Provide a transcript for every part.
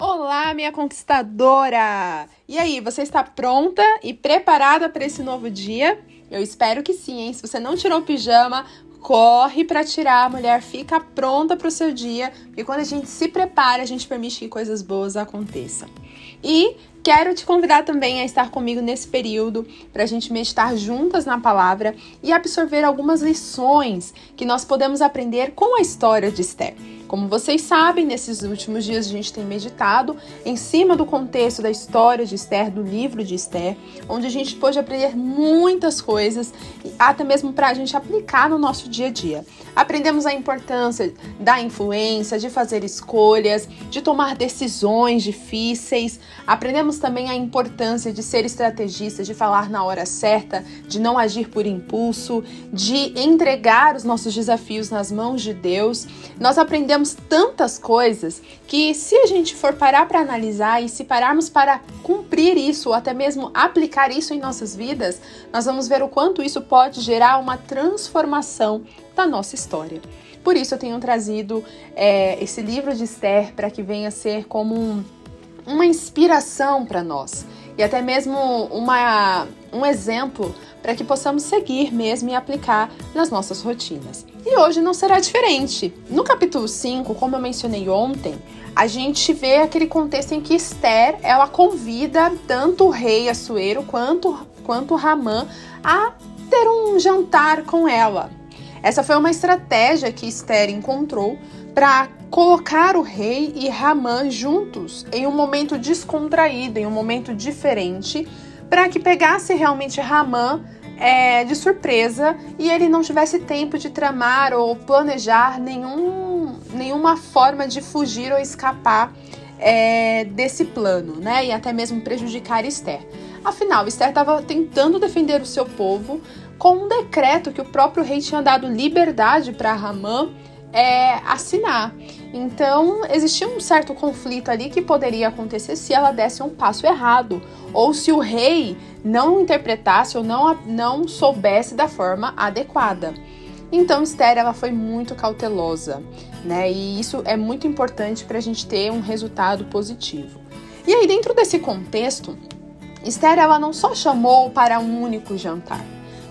Olá, minha conquistadora! E aí, você está pronta e preparada para esse novo dia? Eu espero que sim, hein? Se você não tirou o pijama, corre para tirar, a mulher fica pronta para o seu dia, porque quando a gente se prepara, a gente permite que coisas boas aconteçam. E quero te convidar também a estar comigo nesse período para a gente meditar juntas na palavra e absorver algumas lições que nós podemos aprender com a história de Esther. Como vocês sabem, nesses últimos dias a gente tem meditado em cima do contexto da história de Esther, do livro de Esther, onde a gente pôde aprender muitas coisas, até mesmo para a gente aplicar no nosso dia a dia. Aprendemos a importância da influência, de fazer escolhas, de tomar decisões difíceis. Aprendemos também a importância de ser estrategista, de falar na hora certa, de não agir por impulso, de entregar os nossos desafios nas mãos de Deus. Nós aprendemos tantas coisas que, se a gente for parar para analisar e se pararmos para cumprir isso, ou até mesmo aplicar isso em nossas vidas, nós vamos ver o quanto isso pode gerar uma transformação da nossa história. Por isso, eu tenho trazido é, esse livro de Esther para que venha ser como um, uma inspiração para nós e até mesmo uma, um exemplo para que possamos seguir mesmo e aplicar nas nossas rotinas. E hoje não será diferente. No capítulo 5, como eu mencionei ontem, a gente vê aquele contexto em que Esther, ela convida tanto o rei Assuero quanto quanto Ramã a ter um jantar com ela. Essa foi uma estratégia que Esther encontrou para colocar o rei e Ramã juntos em um momento descontraído, em um momento diferente, para que pegasse realmente Ramã é, de surpresa e ele não tivesse tempo de tramar ou planejar nenhum, nenhuma forma de fugir ou escapar é, desse plano, né? E até mesmo prejudicar Esther. Afinal, Esther estava tentando defender o seu povo com um decreto que o próprio rei tinha dado liberdade para Ramã é, assinar. Então, existia um certo conflito ali que poderia acontecer se ela desse um passo errado, ou se o rei não interpretasse ou não, não soubesse da forma adequada. Então, Esther ela foi muito cautelosa, né? E isso é muito importante para a gente ter um resultado positivo. E aí, dentro desse contexto, Esther ela não só chamou para um único jantar,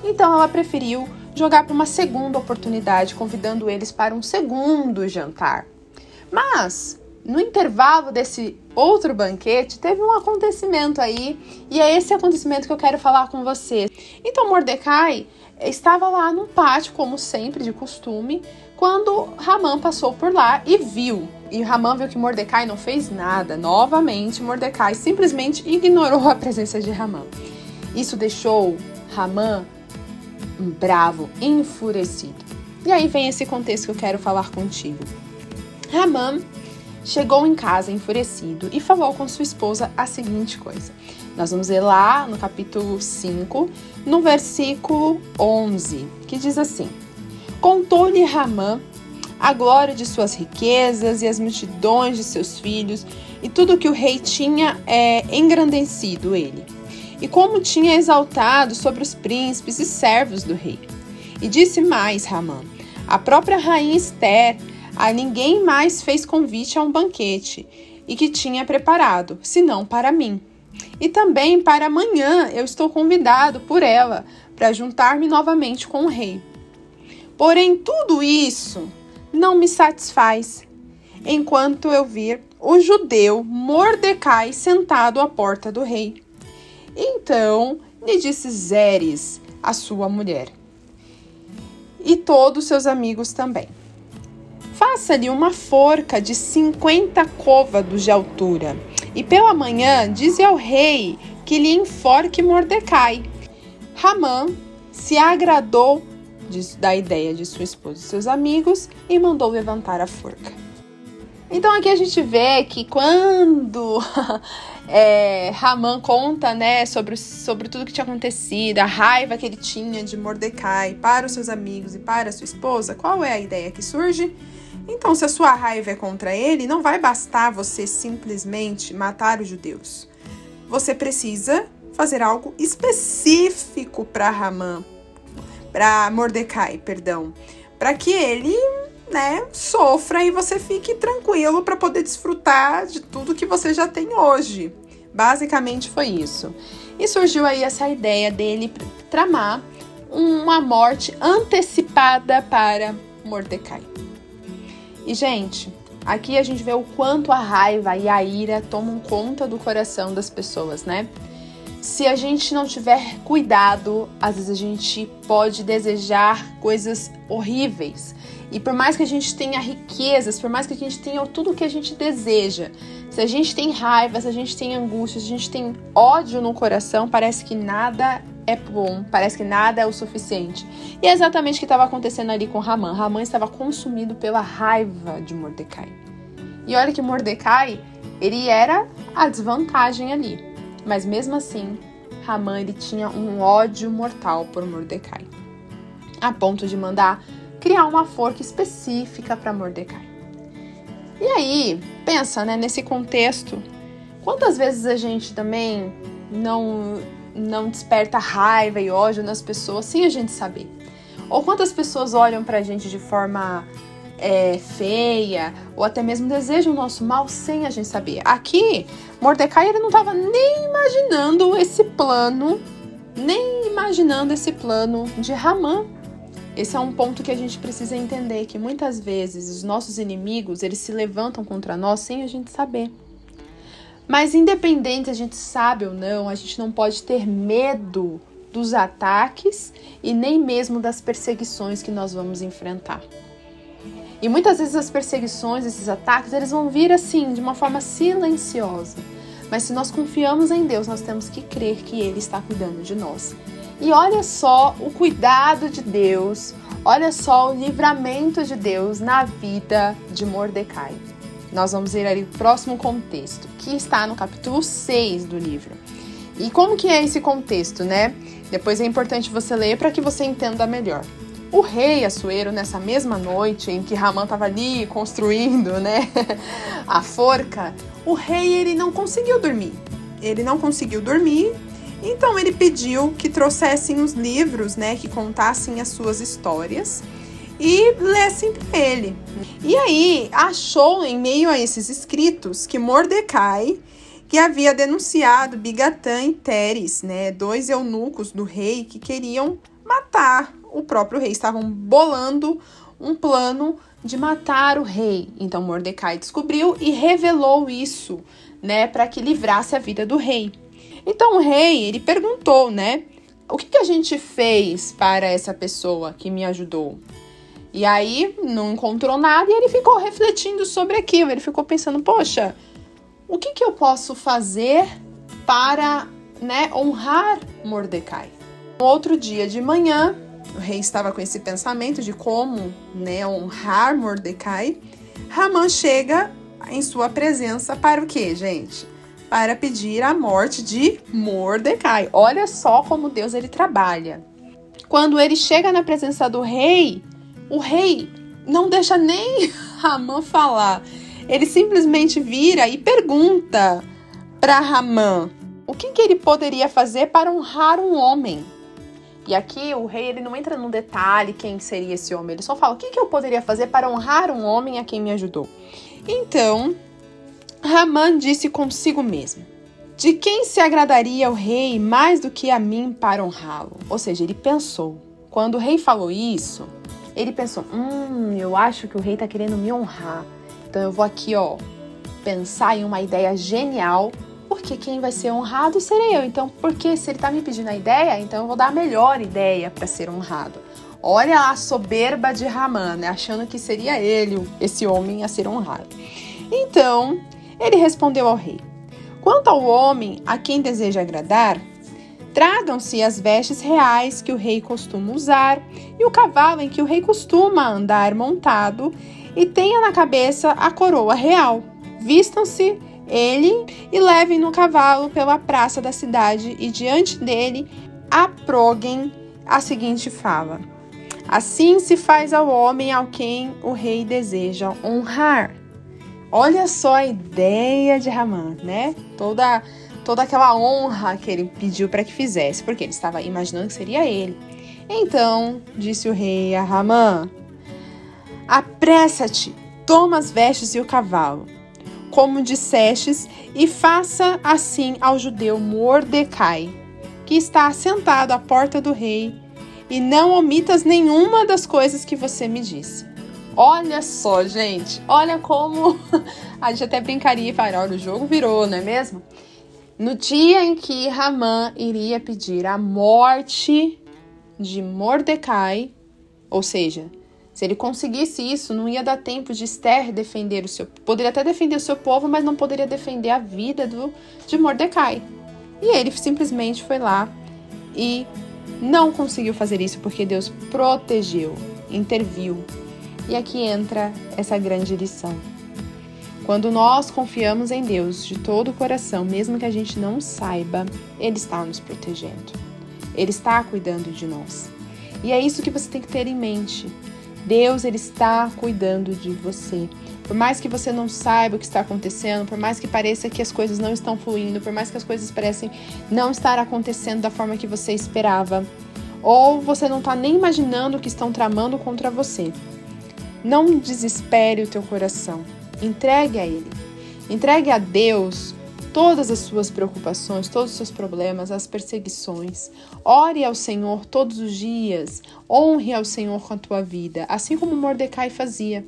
então ela preferiu jogar para uma segunda oportunidade, convidando eles para um segundo jantar. Mas, no intervalo desse outro banquete, teve um acontecimento aí, e é esse acontecimento que eu quero falar com você. Então, Mordecai estava lá no pátio, como sempre, de costume, quando Ramã passou por lá e viu. E Ramã viu que Mordecai não fez nada. Novamente, Mordecai simplesmente ignorou a presença de Ramã. Isso deixou Ramã bravo, enfurecido. E aí vem esse contexto que eu quero falar contigo. Ramã chegou em casa enfurecido e falou com sua esposa a seguinte coisa. Nós vamos ler lá no capítulo 5, no versículo 11, que diz assim: Contou-lhe Ramã a glória de suas riquezas e as multidões de seus filhos e tudo que o rei tinha é, engrandecido ele e como tinha exaltado sobre os príncipes e servos do rei. E disse mais Ramã: A própria rainha Esther a ninguém mais fez convite a um banquete e que tinha preparado, senão para mim. E também para amanhã eu estou convidado por ela para juntar-me novamente com o rei. Porém, tudo isso não me satisfaz, enquanto eu vir o judeu Mordecai sentado à porta do rei. Então lhe disse Zeres, a sua mulher, e todos seus amigos também. Faça-lhe uma forca de cinquenta côvados de altura, e pela manhã dize ao rei que lhe enforque Mordecai. Ramã se agradou de, da ideia de sua esposa e seus amigos e mandou levantar a forca. Então aqui a gente vê que quando é, Haman conta né, sobre, sobre tudo que tinha acontecido, a raiva que ele tinha de Mordecai para os seus amigos e para sua esposa, qual é a ideia que surge? Então, se a sua raiva é contra ele, não vai bastar você simplesmente matar os judeus. Você precisa fazer algo específico para Haman, para Mordecai, perdão, para que ele né, sofra e você fique tranquilo para poder desfrutar de tudo que você já tem hoje. Basicamente foi isso. E surgiu aí essa ideia dele tramar uma morte antecipada para Mordecai. E gente, aqui a gente vê o quanto a raiva e a ira tomam conta do coração das pessoas, né? Se a gente não tiver cuidado, às vezes a gente pode desejar coisas horríveis. E por mais que a gente tenha riquezas, por mais que a gente tenha tudo o que a gente deseja, se a gente tem raiva, se a gente tem angústia, se a gente tem ódio no coração, parece que nada é bom, parece que nada é o suficiente. E é exatamente o que estava acontecendo ali com Ramã. Ramã estava consumido pela raiva de Mordecai. E olha que Mordecai, ele era a desvantagem ali. Mas mesmo assim, Ramã ele tinha um ódio mortal por Mordecai, a ponto de mandar criar uma forca específica para Mordecai. E aí, pensa, né, nesse contexto, quantas vezes a gente também não não desperta raiva e ódio nas pessoas sem a gente saber? Ou quantas pessoas olham pra gente de forma é, feia, ou até mesmo desejam o nosso mal sem a gente saber. Aqui, Mordecai ele não estava nem imaginando esse plano, nem imaginando esse plano de Ramã. Esse é um ponto que a gente precisa entender que muitas vezes os nossos inimigos, eles se levantam contra nós sem a gente saber. Mas independente a gente sabe ou não, a gente não pode ter medo dos ataques e nem mesmo das perseguições que nós vamos enfrentar. E muitas vezes as perseguições, esses ataques, eles vão vir assim, de uma forma silenciosa. Mas se nós confiamos em Deus, nós temos que crer que Ele está cuidando de nós. E olha só o cuidado de Deus, olha só o livramento de Deus na vida de Mordecai. Nós vamos ver ali o próximo contexto, que está no capítulo 6 do livro. E como que é esse contexto, né? Depois é importante você ler para que você entenda melhor. O rei Assuero, nessa mesma noite em que Ramã estava ali construindo né, a forca, o rei ele não conseguiu dormir. Ele não conseguiu dormir, então ele pediu que trouxessem os livros, né, que contassem as suas histórias e lessem para ele. E aí achou em meio a esses escritos que Mordecai, que havia denunciado Bigatã e Teres, né, dois eunucos do rei que queriam matar o próprio rei, estavam bolando um plano de matar o rei. Então Mordecai descobriu e revelou isso, né, para que livrasse a vida do rei. Então o rei, ele perguntou, né, o que, que a gente fez para essa pessoa que me ajudou? E aí não encontrou nada e ele ficou refletindo sobre aquilo. Ele ficou pensando, poxa, o que, que eu posso fazer para né, honrar Mordecai? Outro dia de manhã, o rei estava com esse pensamento de como né, honrar Mordecai. Ramã chega em sua presença para o que, gente? Para pedir a morte de Mordecai. Olha só como Deus ele trabalha. Quando ele chega na presença do rei, o rei não deixa nem Ramã falar. Ele simplesmente vira e pergunta para Ramã o que, que ele poderia fazer para honrar um homem. E aqui o rei ele não entra no detalhe quem seria esse homem, ele só fala o que, que eu poderia fazer para honrar um homem a quem me ajudou. Então, Ramã disse consigo mesmo: De quem se agradaria o rei mais do que a mim para honrá-lo? Ou seja, ele pensou. Quando o rei falou isso, ele pensou: Hum, eu acho que o rei está querendo me honrar. Então eu vou aqui, ó, pensar em uma ideia genial porque quem vai ser honrado serei eu. Então, porque se ele está me pedindo a ideia, então eu vou dar a melhor ideia para ser honrado. Olha a soberba de Raman, né? achando que seria ele, esse homem, a ser honrado. Então, ele respondeu ao rei: Quanto ao homem a quem deseja agradar, tragam-se as vestes reais que o rei costuma usar e o cavalo em que o rei costuma andar montado, e tenha na cabeça a coroa real. Vistam-se ele e levem no cavalo pela praça da cidade e diante dele aproguem a seguinte fala: Assim se faz ao homem ao quem o rei deseja honrar. Olha só a ideia de Ramã, né? Toda toda aquela honra que ele pediu para que fizesse, porque ele estava imaginando que seria ele. Então, disse o rei a Ramã: Apressa-te, toma as vestes e o cavalo, como dissestes, e faça assim ao judeu Mordecai, que está sentado à porta do rei, e não omitas nenhuma das coisas que você me disse. Olha só, gente, olha como a gente até brincaria e falaria, olha, o jogo virou, não é mesmo? No dia em que Ramã iria pedir a morte de Mordecai, ou seja, se ele conseguisse isso, não ia dar tempo de Esther defender o seu. Poderia até defender o seu povo, mas não poderia defender a vida do, de Mordecai. E ele simplesmente foi lá e não conseguiu fazer isso porque Deus protegeu, interviu. E aqui entra essa grande lição. Quando nós confiamos em Deus de todo o coração, mesmo que a gente não saiba, Ele está nos protegendo. Ele está cuidando de nós. E é isso que você tem que ter em mente. Deus ele está cuidando de você. Por mais que você não saiba o que está acontecendo, por mais que pareça que as coisas não estão fluindo, por mais que as coisas parecem não estar acontecendo da forma que você esperava, ou você não está nem imaginando o que estão tramando contra você. Não desespere o teu coração. Entregue a Ele. Entregue a Deus todas as suas preocupações, todos os seus problemas, as perseguições. Ore ao Senhor todos os dias, honre ao Senhor com a tua vida, assim como Mordecai fazia.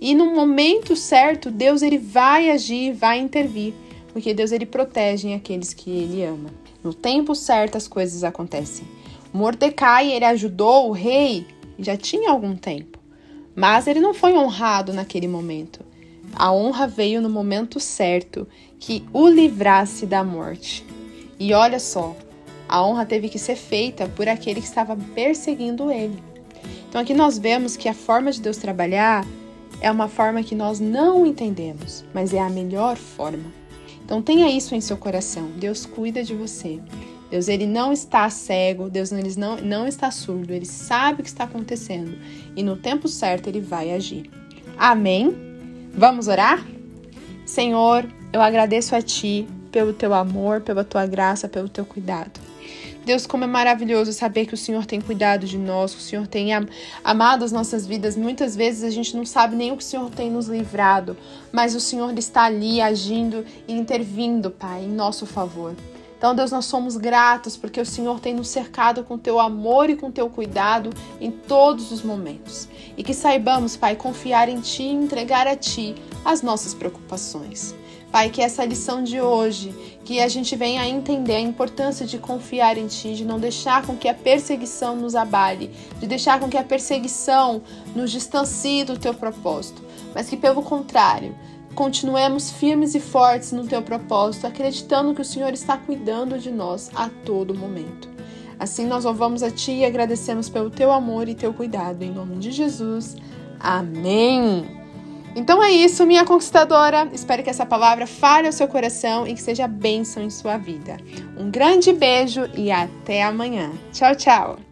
E no momento certo, Deus ele vai agir, vai intervir, porque Deus ele protege aqueles que ele ama. No tempo certo as coisas acontecem. Mordecai ele ajudou o rei já tinha algum tempo, mas ele não foi honrado naquele momento. A honra veio no momento certo que o livrasse da morte. E olha só, a honra teve que ser feita por aquele que estava perseguindo ele. Então aqui nós vemos que a forma de Deus trabalhar é uma forma que nós não entendemos, mas é a melhor forma. Então tenha isso em seu coração. Deus cuida de você. Deus ele não está cego, Deus ele não, não está surdo, ele sabe o que está acontecendo e no tempo certo ele vai agir. Amém? Vamos orar? Senhor, eu agradeço a Ti pelo Teu amor, pela Tua graça, pelo Teu cuidado. Deus, como é maravilhoso saber que o Senhor tem cuidado de nós, que o Senhor tem amado as nossas vidas. Muitas vezes a gente não sabe nem o que o Senhor tem nos livrado, mas o Senhor está ali agindo e intervindo, Pai, em nosso favor. Então, Deus, nós somos gratos porque o Senhor tem nos cercado com teu amor e com teu cuidado em todos os momentos. E que saibamos, Pai, confiar em Ti e entregar a Ti as nossas preocupações. Pai, que essa lição de hoje, que a gente venha a entender a importância de confiar em Ti, de não deixar com que a perseguição nos abale, de deixar com que a perseguição nos distancie do Teu propósito, mas que pelo contrário, continuemos firmes e fortes no Teu propósito, acreditando que o Senhor está cuidando de nós a todo momento. Assim nós louvamos a Ti e agradecemos pelo Teu amor e Teu cuidado. Em nome de Jesus. Amém. Então é isso, minha conquistadora. Espero que essa palavra fale ao seu coração e que seja bênção em sua vida. Um grande beijo e até amanhã. Tchau, tchau!